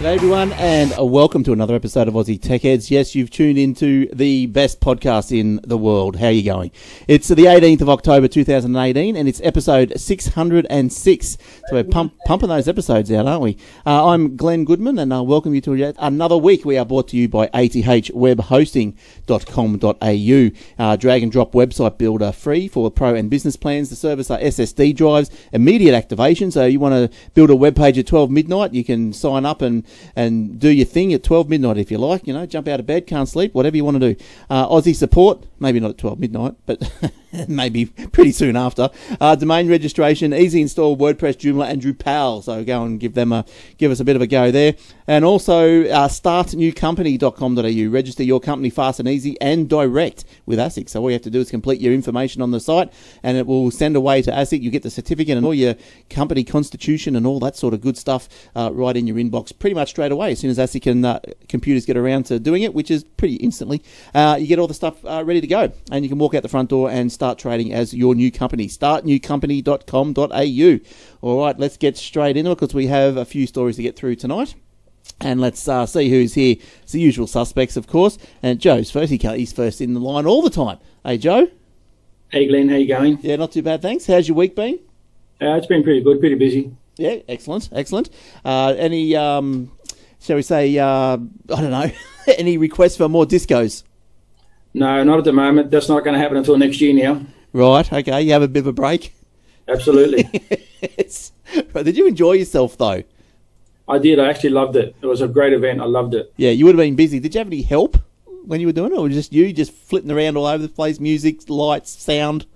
G'day everyone, and welcome to another episode of Aussie Tech Heads. Yes, you've tuned into the best podcast in the world. How are you going? It's the 18th of October 2018, and it's episode 606. So we're pump, pumping those episodes out, aren't we? Uh, I'm Glenn Goodman, and I welcome you to yet another week. We are brought to you by athwebhosting.com.au, uh, drag and drop website builder, free for pro and business plans. The service are SSD drives, immediate activation. So you want to build a web page at 12 midnight, you can sign up and and do your thing at 12 midnight if you like. You know, jump out of bed, can't sleep, whatever you want to do. Uh, Aussie support, maybe not at 12 midnight, but maybe pretty soon after. Uh, domain registration, easy install WordPress, Joomla, and Drupal. So go and give them a give us a bit of a go there. And also uh, startnewcompany.com.au. Register your company fast and easy and direct with ASIC. So all you have to do is complete your information on the site, and it will send away to ASIC. You get the certificate and all your company constitution and all that sort of good stuff uh, right in your inbox pretty much straight away as soon as ASIC and uh, computers get around to doing it, which is pretty instantly. Uh, you get all the stuff uh, ready to go, and you can walk out the front door and start trading as your new company. Startnewcompany.com.au. All right, let's get straight into it because we have a few stories to get through tonight. And let's uh, see who's here. It's the usual suspects, of course. And Joe's first. He's first in the line all the time. Hey, Joe. Hey, Glenn. How you going? Yeah, not too bad, thanks. How's your week been? Uh, it's been pretty good. Pretty busy. Yeah, excellent, excellent. Uh, any, um, shall we say, uh, I don't know, any requests for more discos? No, not at the moment. That's not going to happen until next year now. Right. Okay. You have a bit of a break. Absolutely. Yes. Did you enjoy yourself though? I did. I actually loved it. It was a great event. I loved it. Yeah, you would have been busy. Did you have any help when you were doing it, or just you just flitting around all over the place, music, lights, sound?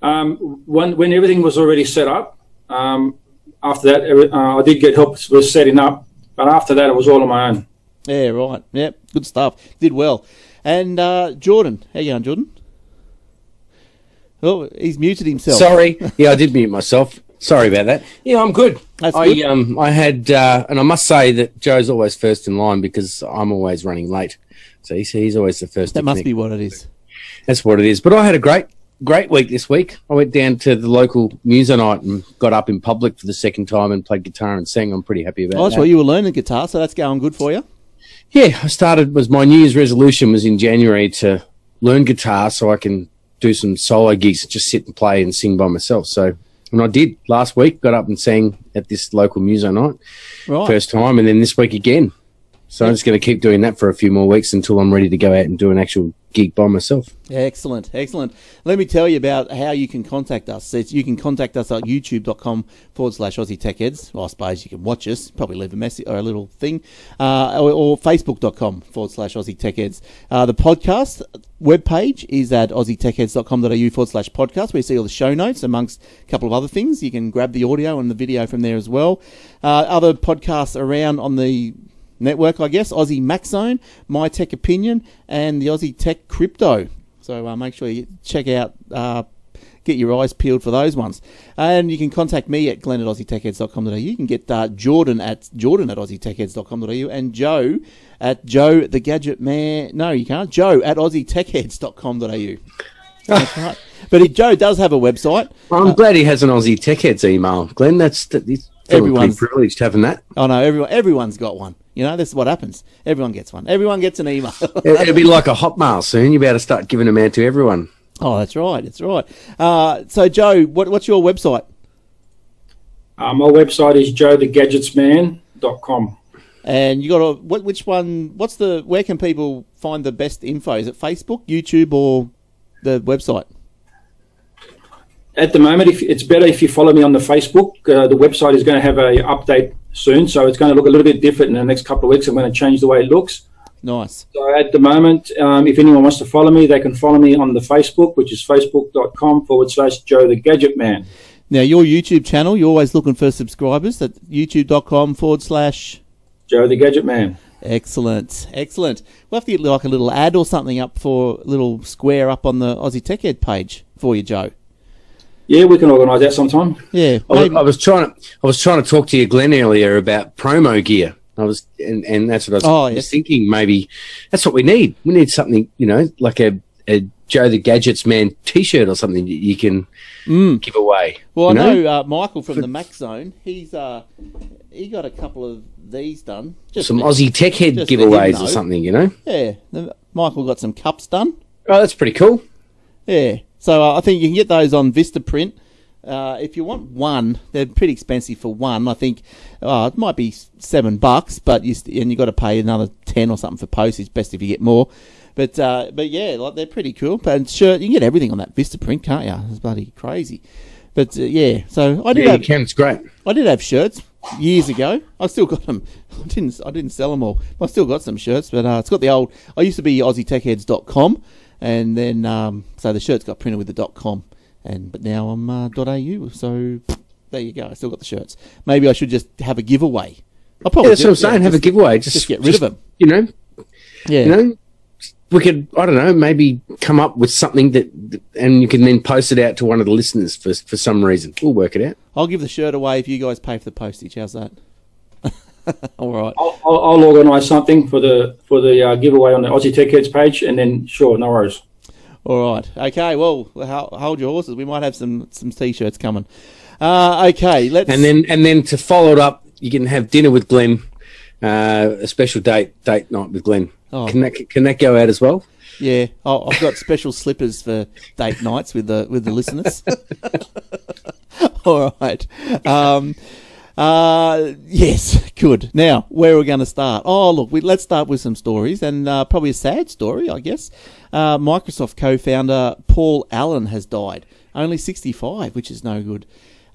Um, when when everything was already set up, um, after that, uh, I did get help with setting up, but after that, it was all on my own. Yeah, right. Yep, good stuff. Did well. And uh, Jordan, how you going, Jordan? Oh, he's muted himself. Sorry. Yeah, I did mute myself. Sorry about that. Yeah, I'm good. That's I good. um I had uh, and I must say that Joe's always first in line because I'm always running late. So he's, he's always the first. That must connect. be what it is. That's what it is. But I had a great great week this week. I went down to the local muser night and got up in public for the second time and played guitar and sang. I'm pretty happy about Oh, that's that. why you were learning guitar, so that's going good for you. Yeah, I started was my New Year's resolution was in January to learn guitar so I can do some solo gigs, just sit and play and sing by myself. So and I did last week, got up and sang at this local muso night Right. first time, and then this week again. So I'm just going to keep doing that for a few more weeks until I'm ready to go out and do an actual gig by myself. Excellent, excellent. Let me tell you about how you can contact us. It's, you can contact us at youtube.com forward slash Aussie Tech Heads. Well, I suppose you can watch us, probably leave a message or a little thing, uh, or, or facebook.com forward slash Aussie Tech Heads. Uh, the podcast webpage is at aussietechheads.com.au forward slash podcast, where you see all the show notes amongst a couple of other things. You can grab the audio and the video from there as well. Uh, other podcasts around on the network, I guess. Aussie Mac Zone, My Tech Opinion, and the Aussie Tech Crypto. So uh, make sure you check out, uh, get your eyes peeled for those ones. And you can contact me at glenn at aussietechheads.com.au. You can get uh, Jordan at jordan at aussietechheads.com.au and Joe at Joe the Gadget Man. No, you can't. Joe at aussietechheads.com.au. That's right. But he, Joe does have a website. Well, I'm glad he has an Aussie Tech Heads email, Glenn. That's that, Everyone's- privileged having that. Oh no, everyone everyone's got one. You know, this is what happens. Everyone gets one. Everyone gets an email. It- It'll be like a hotmail soon. You better start giving them out to everyone. oh, that's right. That's right. Uh, so, Joe, what, what's your website? Uh, my website is joethegadgetsman.com. And you got a what? Which one? What's the? Where can people find the best info? Is it Facebook, YouTube, or the website? At the moment, if it's better if you follow me on the Facebook. Uh, the website is going to have a update soon, so it's going to look a little bit different in the next couple of weeks. I'm going to change the way it looks. Nice. So at the moment, um, if anyone wants to follow me, they can follow me on the Facebook, which is facebook.com forward slash Joe the Gadget Man. Now, your YouTube channel, you're always looking for subscribers. At youtube.com forward slash. Joe the Gadget Man. Excellent, excellent. We'll have to get like a little ad or something up for a little square up on the Aussie Tech Heads page for you, Joe. Yeah, we can organise that sometime. Yeah, I was, I was trying to I was trying to talk to you, Glenn, earlier about promo gear. I was, and, and that's what I was, Oh, yes. thinking. Maybe that's what we need. We need something, you know, like a, a Joe the Gadgets Man T-shirt or something that you can give away. Well, you I know uh, Michael from the Mac Zone. He's uh, he got a couple of these done. Just some Aussie Tech Head just him, giveaways or something. You know. Yeah, Michael got some cups done. Oh, that's pretty cool. Yeah, so uh, I think you can get those on Vistaprint. Uh, if you want one, they're pretty expensive for one. I think uh, it might be seven bucks, but you st- and you got to pay another ten or something for postage. Best if you get more. But uh, but yeah, like they're pretty cool. And shirt, you can get everything on that Vista print, can't you? It's bloody crazy. But uh, yeah, so I did Yeah, have you can. It's great. I did have shirts years ago. I still got them. I didn't. I didn't sell them all. I still got some shirts, but uh, it's got the old. I used to be AussieTechHeads.com, and then um, so the shirts got printed with the dot .com, and but now I'm uh, .au. So there you go. I still got the shirts. Maybe I should just have a giveaway. I'll probably Yeah, that's do what I'm it, yeah, saying. Have a giveaway. Just, just get rid of them. You know. Yeah. You know. We could, I don't know, maybe come up with something that, and you can then post it out to one of the listeners for for some reason. We'll work it out. I'll give the shirt away if you guys pay for the postage. How's that? all right. I'll, I'll, I'll organise something for the for the uh, giveaway on the Aussie Tech Heads page, and then sure, no worries. All right. Okay. Well, hold your horses. We might have some some t-shirts coming. Uh, okay. Let's. And then and then to follow it up, you can have dinner with Glenn, uh, a special date date night with Glenn. Oh. Can that can that go out as well? Yeah, oh, I've got special slippers for date nights with the with the listeners. All right. Um, uh, yes, good. Now, where are we going to start? Oh, look, we, let's start with some stories, and uh, probably a sad story, I guess. Uh, Microsoft co-founder Paul Allen has died, only 65, which is no good.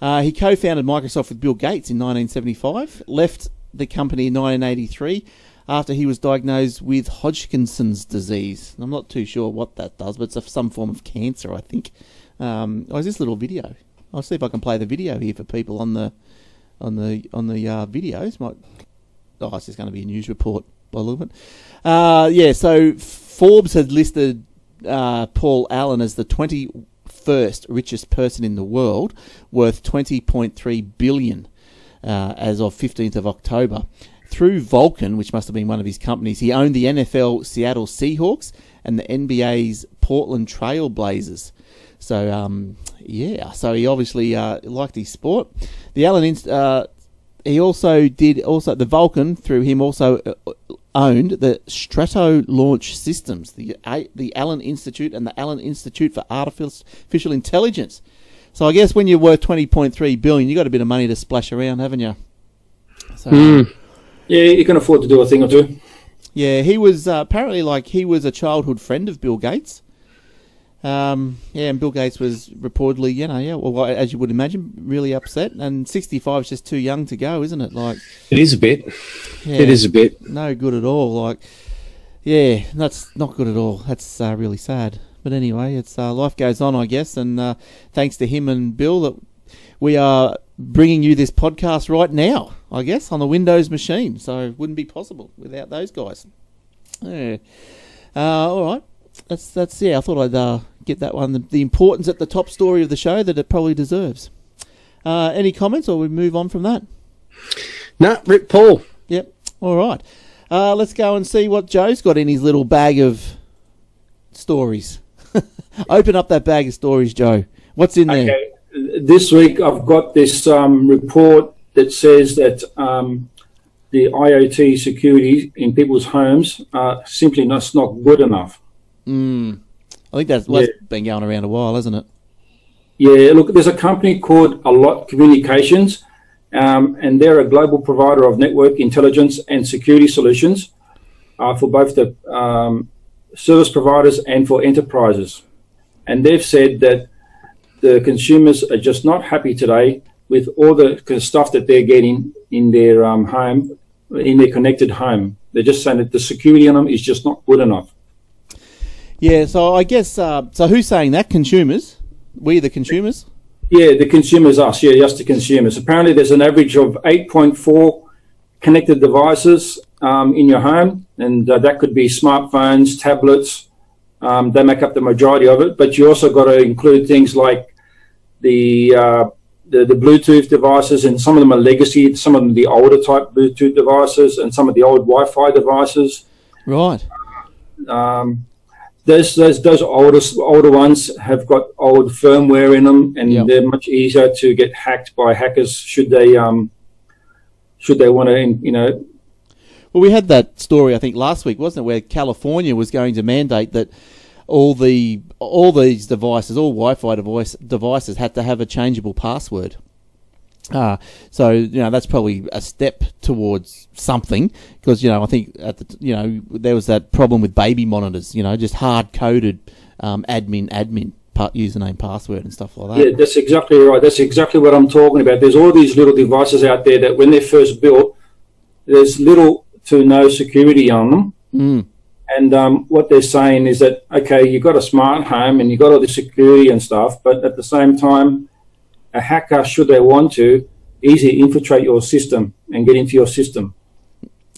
Uh, he co-founded Microsoft with Bill Gates in 1975, left the company in 1983 after he was diagnosed with Hodgkinson's disease. I'm not too sure what that does, but it's some form of cancer, I think. Um, oh, is this little video? I'll see if I can play the video here for people on the on the on the uh, videos. Might oh, it's just going to be a news report by the look of it. Uh, yeah, so Forbes has listed uh, Paul Allen as the 21st richest person in the world, worth 20.3 billion uh, as of 15th of October. Through Vulcan, which must have been one of his companies, he owned the NFL Seattle Seahawks and the NBA's Portland Trail Blazers. So, um, yeah, so he obviously uh, liked his sport. The Allen, Inst- uh, he also did also the Vulcan through him also uh, owned the Stratolaunch Systems, the A- the Allen Institute and the Allen Institute for Artificial Intelligence. So I guess when you're worth 20.3 billion, you got a bit of money to splash around, haven't you? So, Yeah, you can afford to do a thing or two. yeah, he was uh, apparently like he was a childhood friend of Bill Gates. Um, yeah, and Bill Gates was reportedly, you know, yeah, well, as you would imagine, really upset. And 65 is just too young to go, isn't it? Like, It is a bit. yeah, It is a bit. no good at all. Like, yeah, that's not good at all. That's uh, really sad. But anyway, it's uh, life goes on, I guess. And uh, thanks to him and Bill, that we are bringing you this podcast right now. I guess on the Windows machine, so it wouldn't be possible without those guys. Yeah. Uh, all right. That's that's yeah. I thought I'd get that one. The, the importance at the top story of the show that it probably deserves. Uh, any comments, or we move on from that? No, Rip Paul. Yep. All right. Uh, let's go and see what Joe's got in his little bag of stories. Open up that bag of stories, Joe. What's in there? Okay. This week I've got this um, report that says that um, the IoT security in people's homes are simply not, not good enough. Mm. I think that's, well, that's been going around a while, hasn't it? Yeah, look, there's a company called Allot Communications, um, and they're a global provider of network intelligence and security solutions uh, for both the um, service providers and for enterprises. And they've said that the consumers are just not happy today with all the stuff that they're getting in their um, home, in their connected home. They're just saying that the security on them is just not good enough. Yeah. So I guess. Uh, so who's saying that? Consumers. We the consumers. Yeah, the consumers, us. Yeah, just the consumers. Apparently, there's an average of 8.4 connected devices um, in your home, and uh, that could be smartphones, tablets. Um, they make up the majority of it, but you also got to include things like the, uh, the the Bluetooth devices, and some of them are legacy. Some of them the older type Bluetooth devices, and some of the old Wi-Fi devices. Right. Um, those those those older older ones have got old firmware in them, and they're much easier to get hacked by hackers should they um should they want to you know Well, we had that story I think last week, wasn't it, where California was going to mandate that all the all these devices, all Wi-Fi device, devices, had to have a changeable password. Uh, so you know that's probably a step towards something because you know I think at the you know there was that problem with baby monitors, you know, just hard coded um, admin admin username password and stuff like that. Yeah, that's exactly right. That's exactly what I'm talking about. There's all these little devices out there that when they're first built, there's little to no security on them. Mm. And um, what they're saying is that, okay, you've got a smart home and you've got all the security and stuff, but at the same time, a hacker, should they want to, easily infiltrate your system and get into your system.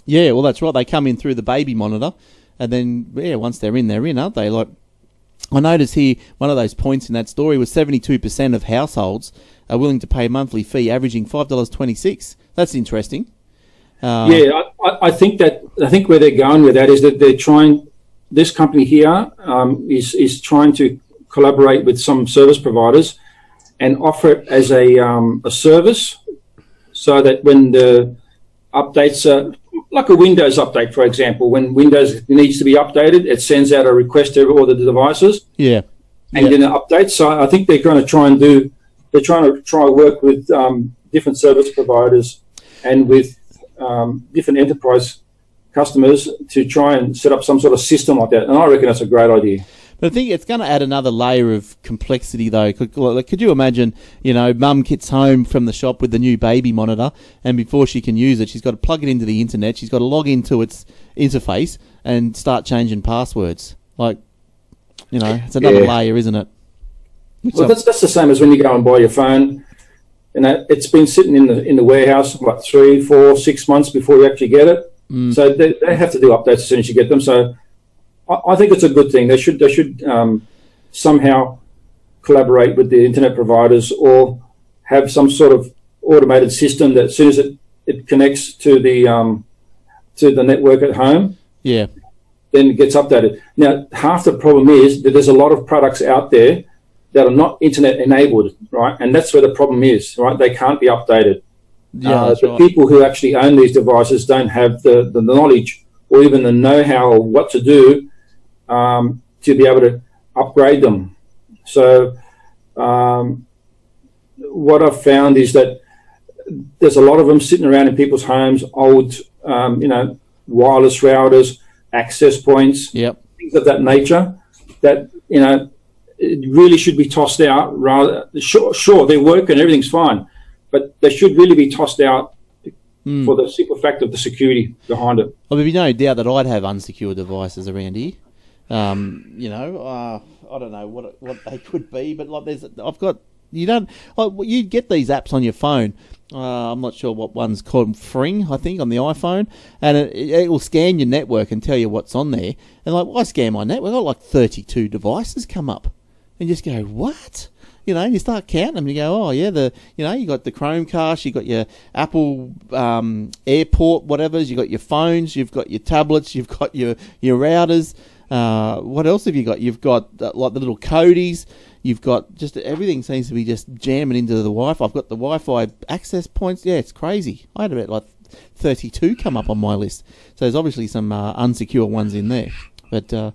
Yeah, well, that's right. They come in through the baby monitor, and then yeah, once they're in, they're in, aren't they? Like, I noticed here one of those points in that story was seventy-two percent of households are willing to pay a monthly fee, averaging five dollars twenty-six. That's interesting. Um, Yeah, I, I- I think that I think where they're going with that is that they're trying. This company here um, is is trying to collaborate with some service providers and offer it as a um, a service, so that when the updates are like a Windows update, for example, when Windows needs to be updated, it sends out a request to all the devices yeah, and Yeah. then it updates. So I think they're going to try and do. They're trying to try and work with um, different service providers and with um, different enterprise customers to try and set up some sort of system like that. And I reckon that's a great idea. I think it's going to add another layer of complexity, though. Could, like, could you imagine, you know, mum gets home from the shop with the new baby monitor, and before she can use it, she's got to plug it into the internet, she's got to log into its interface and start changing passwords. Like, you know, it's another Yeah. layer, isn't it? Well, that's that's the same as when you go and buy your phone. And it's been sitting in the in the warehouse for what three, four, six months before you actually get it. Mm. So they, they have to do updates as soon as you get them. So I, I think it's a good thing. They should they should um, somehow collaborate with the internet providers or have some sort of automated system that as soon as it, it connects to the um, to the network at home, yeah, then it gets updated. Now, half the problem is that there's a lot of products out there that are not internet enabled, right? And that's where the problem is, right? They can't be updated. yeah, uh, the right. people who actually own these devices don't have the, the knowledge or even the know-how of what to do um, to be able to upgrade them. So, um, what I've found is that there's a lot of them sitting around in people's homes, old, um, you know, wireless routers, access points, Yep. things of that nature that you know it really should be tossed out rather sure sure they work and everything's fine but they should really be tossed out Hmm. for the simple fact of the security behind it Well, there'd be no doubt that I'd have unsecured devices around here. Um, you know, uh, I don't know what what they could be, but like there's, I've got you don't like you get these apps on your phone. Uh, I'm not sure what one's called Fing, I think, on the iPhone, and it, it will scan your network and tell you what's on there. And like, I scan my network, I got like 32 devices come up, and you just go, what? You know, you start counting them, you go, oh yeah, the you know, you got the Chromecast, you got your Apple um, Airport, whatever's, you got your phones, you've got your tablets, you've got your your routers. Uh, what else have you got? You've got uh, like the little Kodi's. You've got just everything seems to be just jamming into the Wi-Fi. I've got the Wi-Fi access points. Yeah, it's crazy. I had about like 32 come up on my list. So there's obviously some uh, unsecure ones in there. But uh,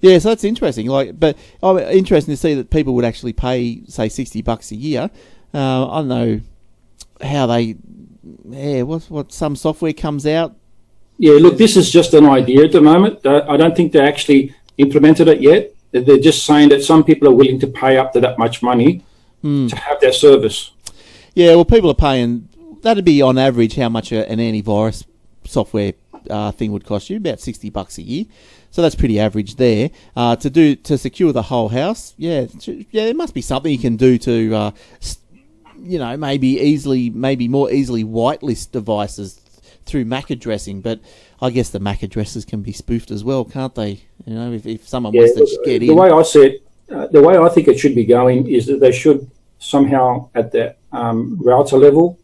yeah, so that's interesting. Like, but oh, interesting to see that people would actually pay say 60 bucks a year. Uh, I don't know how they. Yeah, what what some software comes out. Yeah look this is just an idea at the moment Uh, i don't think they actually implemented it yet they're just saying that some people are willing to pay up to that much money Hmm. to have their service Yeah, well, people are paying. That'd be on average how much an antivirus software uh, thing would cost you about sixty bucks a year. So that's pretty average there. Uh, to do to secure the whole house, yeah, yeah, there must be something you can do to, uh, you know, maybe easily, maybe more easily whitelist devices through MAC addressing. But I guess the MAC addresses can be spoofed as well, can't they? You know, if, if someone Yeah, wants to look, get the in. The way I see it, uh, the way I think it should be going is that they should somehow at the um, router level,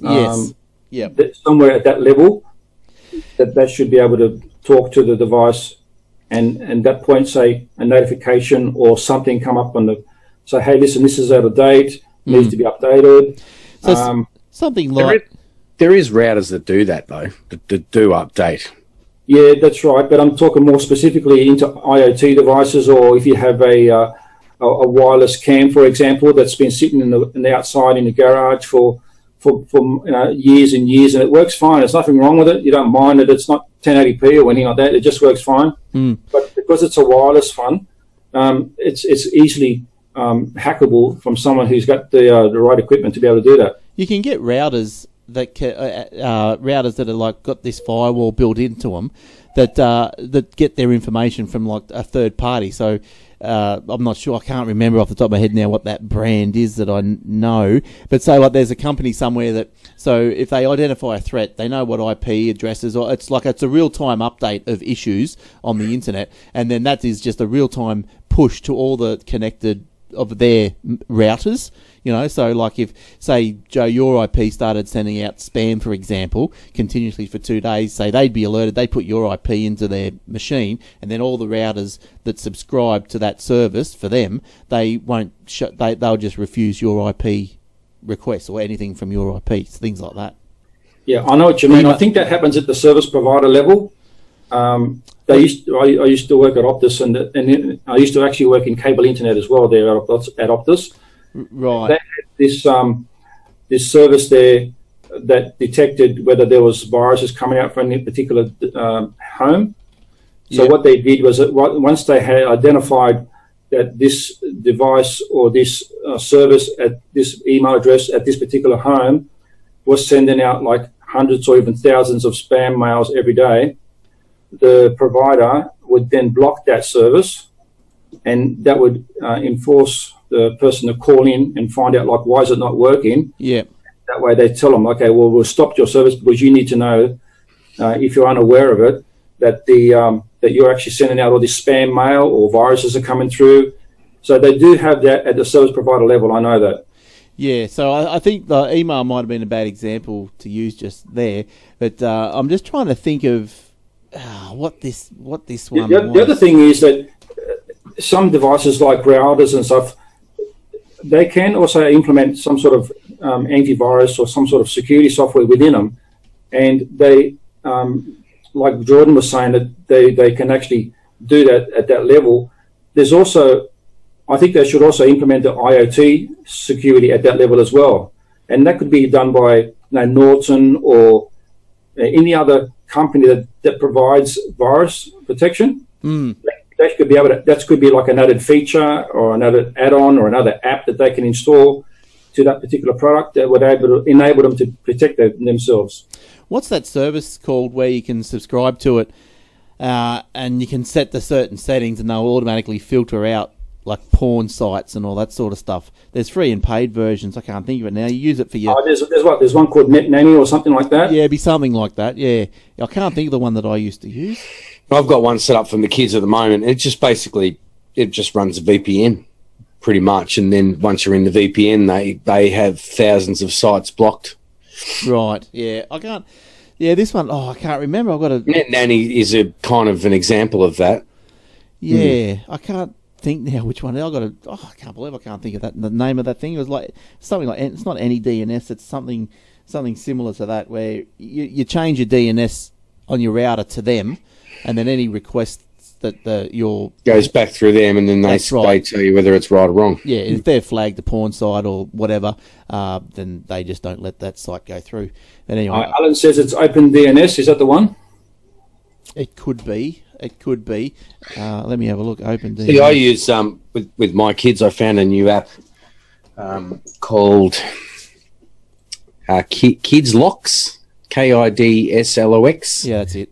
yes. um, yeah. somewhere at that level, that they should be able to talk to the device and and that point say a notification or something come up on the say, hey, listen, this is out of date, needs to be updated. So Um, something like is, there is routers that do that though, that, that do update. Yeah, that's right. But I'm talking more specifically into IoT devices, or if you have a uh, a, a wireless cam, for example, that's been sitting in the, in the outside in the garage for for, for you know, years and years, and it works fine. There's nothing wrong with it. You don't mind it. It's not 1080p or anything like that. It just works fine. But because it's a wireless one, um, it's it's easily um, hackable from someone who's got the uh, the right equipment to be able to do that. you can get routers that uh, uh, routers that are like got this firewall built into them that uh, that get their information from like a third party. So uh, I'm not sure. I can't remember off the top of my head now what that brand is that I n- know. But say like there's a company somewhere that so if they identify a threat, they know what IP addresses or it's like it's a real time update of issues on the internet, and then that is just a real time push to all the connected of their routers. You know, so like if say Joe, your IP started sending out spam, for example, continuously for two days, say they'd be alerted. They put your IP into their machine, and then all the routers that subscribe to that service for them, they won't. Sh- they they'll just refuse your IP requests or anything from your IP, things like that. Yeah, I know what you mean. I think that happens at the service provider level. Um, they used to, I, I used to work at Optus, and and I used to actually work in cable internet as well there Optus. At Optus. Right. They had this um, this service there that detected whether there was viruses coming out from any particular um, home. So Yeah. what they did was that once they had identified that this device or this uh, service at this email address at this particular home was sending out like hundreds or even thousands of spam mails every day, the provider would then block that service, and that would uh, enforce the person to call in and find out like why is it not working. yeah. That way, they tell them, okay, well, we'll stop your service because you need to know, uh, if you're unaware of it, that the um, that you're actually sending out all this spam mail or viruses are coming through. So they do have that at the service provider level. I know that. Yeah, so I, I think the email might have been a bad example to use just there, but uh, I'm just trying to think of uh, what this what this one the- the other thing is that uh, some devices like routers and stuff, they can also implement some sort of um, antivirus or some sort of security software within them, and they, um, like Jordan was saying, that they, they can actually do that at that level. There's also, I think they should also implement the IoT security at that level as well, and that could be done by you know, Norton or uh, any other company that, that provides virus protection. Mm. That could be able to, that could be like an added feature or another add-on or another app that they can install to that particular product that would able to enable them to protect themselves. What's that service called where you can subscribe to it, uh, and you can set the certain settings, and they'll automatically filter out like porn sites and all that sort of stuff. There's free and paid versions. I can't think of it now. You use it for your Oh, there's, there's what there's one called Net Nanny or something like that. yeah, it'd be something like that. Yeah, I can't think of the one that I used to use. I've got one set up for the kids at the moment. It just basically it just runs a VPN pretty much, and then once you're in the VPN, they they have thousands of sites blocked. Right. Yeah, I can't. Yeah, this one. Oh, I can't remember. I've got a. Net Nanny is a kind of an example of that. Yeah, hmm. I can't think now which one. I've got a. Oh, I can't believe I can't think of that. The name of that thing. It was like something like it's not any DNS. It's something something similar to that where you you change your DNS on your router to them, and then any requests that the your Goes back through them, and then they That's right. they tell you whether it's right or wrong. yeah if they're flagged the porn site or whatever, uh, then they just don't let that site go through. But anyway, Uh, Alan says it's Open DNS. Is that the one? it could be. It could be. Uh, let me have a look. Open See, I use um with with my kids. I found a new app um, called uh, Ki- Kidslox, K I D S L O X. Yeah, that's it.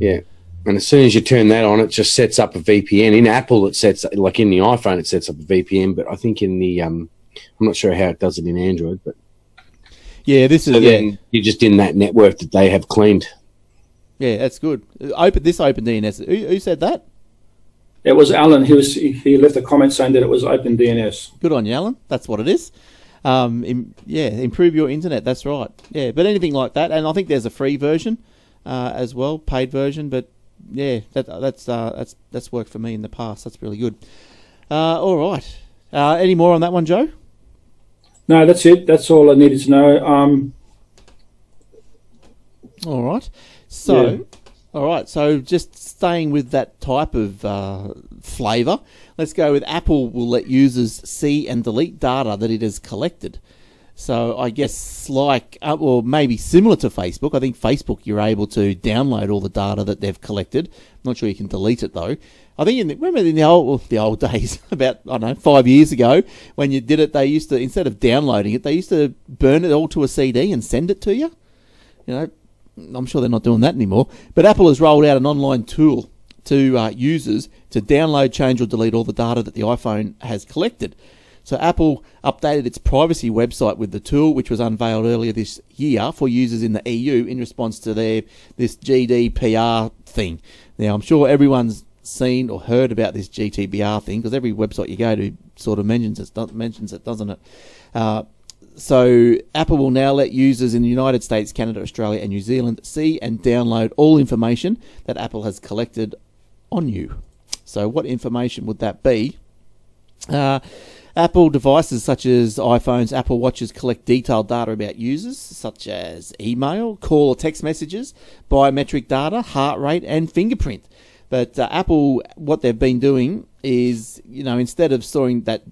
Yeah. And as soon as you turn that on, it just sets up a VPN. In Apple, it sets like in the iPhone, it sets up a VPN. But I think in the um, I'm not sure how it does it in Android. But Yeah, this is so yeah. then you're just in that network that they have cleaned. Yeah, that's good. Open this open DNS. Who, who said that? It was Alan. He was he left a comment saying that it was Open DNS. Good on you, Alan. That's what it is. Um, im- yeah, improve your internet. That's right. Yeah, but anything like that, and I think there's a free version uh, as well, paid version. But yeah, that, that's uh, that's that's worked for me in the past. That's really good. Uh, all right. Uh, any more on that one, Joe? No, that's it. That's all I needed to know. Um, All right. So, Yeah. all right. So, just staying with that type of uh, flavour, let's go with Apple will let users see and delete data that it has collected. So, I guess like, uh, or maybe similar to Facebook. I think Facebook you're able to download all the data that they've collected. I'm not sure you can delete it though. I think in the, remember in the old well, the old days, about I don't know five years ago, when you did it, they used to instead of downloading it, they used to burn it all to a CD and send it to you. You know, I'm sure they're not doing that anymore. But Apple has rolled out an online tool to uh, users to download, change, or delete all the data that the iPhone has collected. So Apple updated its privacy website with the tool, which was unveiled earlier this year for users in the EU in response to their this GDPR thing. Now I'm sure everyone's seen or heard about this GDPR thing because every website you go to sort of mentions it, mentions it, doesn't it? Uh, so Apple will now let users in the United States, Canada, Australia, and New Zealand see and download all information that Apple has collected on you. So what information would that be? Uh, Apple devices such as iPhones, Apple Watches collect detailed data about users, such as email, call or text messages, biometric data, heart rate, and fingerprint. But uh, Apple, what they've been doing is, you know, instead of storing that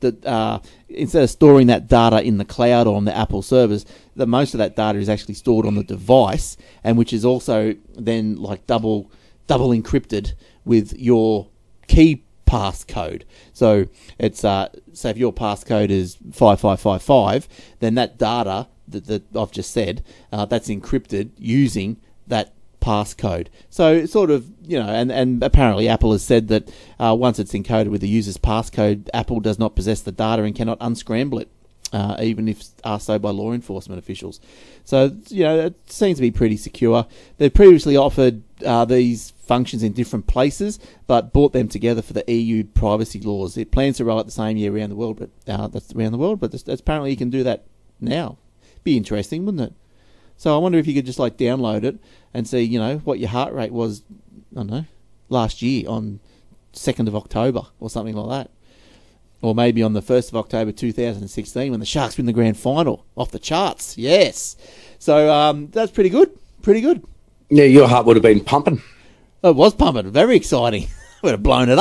that uh, instead of storing that data in the cloud or on the Apple servers, that most of that data is actually stored on the device, and which is also then like double double encrypted with your key passcode. So it's uh, so if your passcode is five five five five, then that data that, that I've just said uh, that's encrypted using that passcode. So it's sort of you know, and, and apparently Apple has said that uh, once it's encoded with the user's passcode, Apple does not possess the data and cannot unscramble it. Uh, even if asked so by law enforcement officials. So, you know, it seems to be pretty secure. They've previously offered uh, these functions in different places, but brought them together for the EU privacy laws. It plans to roll out the same year around the world, but uh, that's around the world. But apparently you can do that now. Be interesting, wouldn't it? So I wonder if you could just like download it and see, you know, what your heart rate was. I don't know, last year on second of October or something like that or maybe on the 1st of October 2016 when the Sharks win the grand final. Off the charts, yes. So um, that's pretty good. Pretty good. Yeah, your heart would have been pumping. It was pumping. Very exciting. Would have blown it up.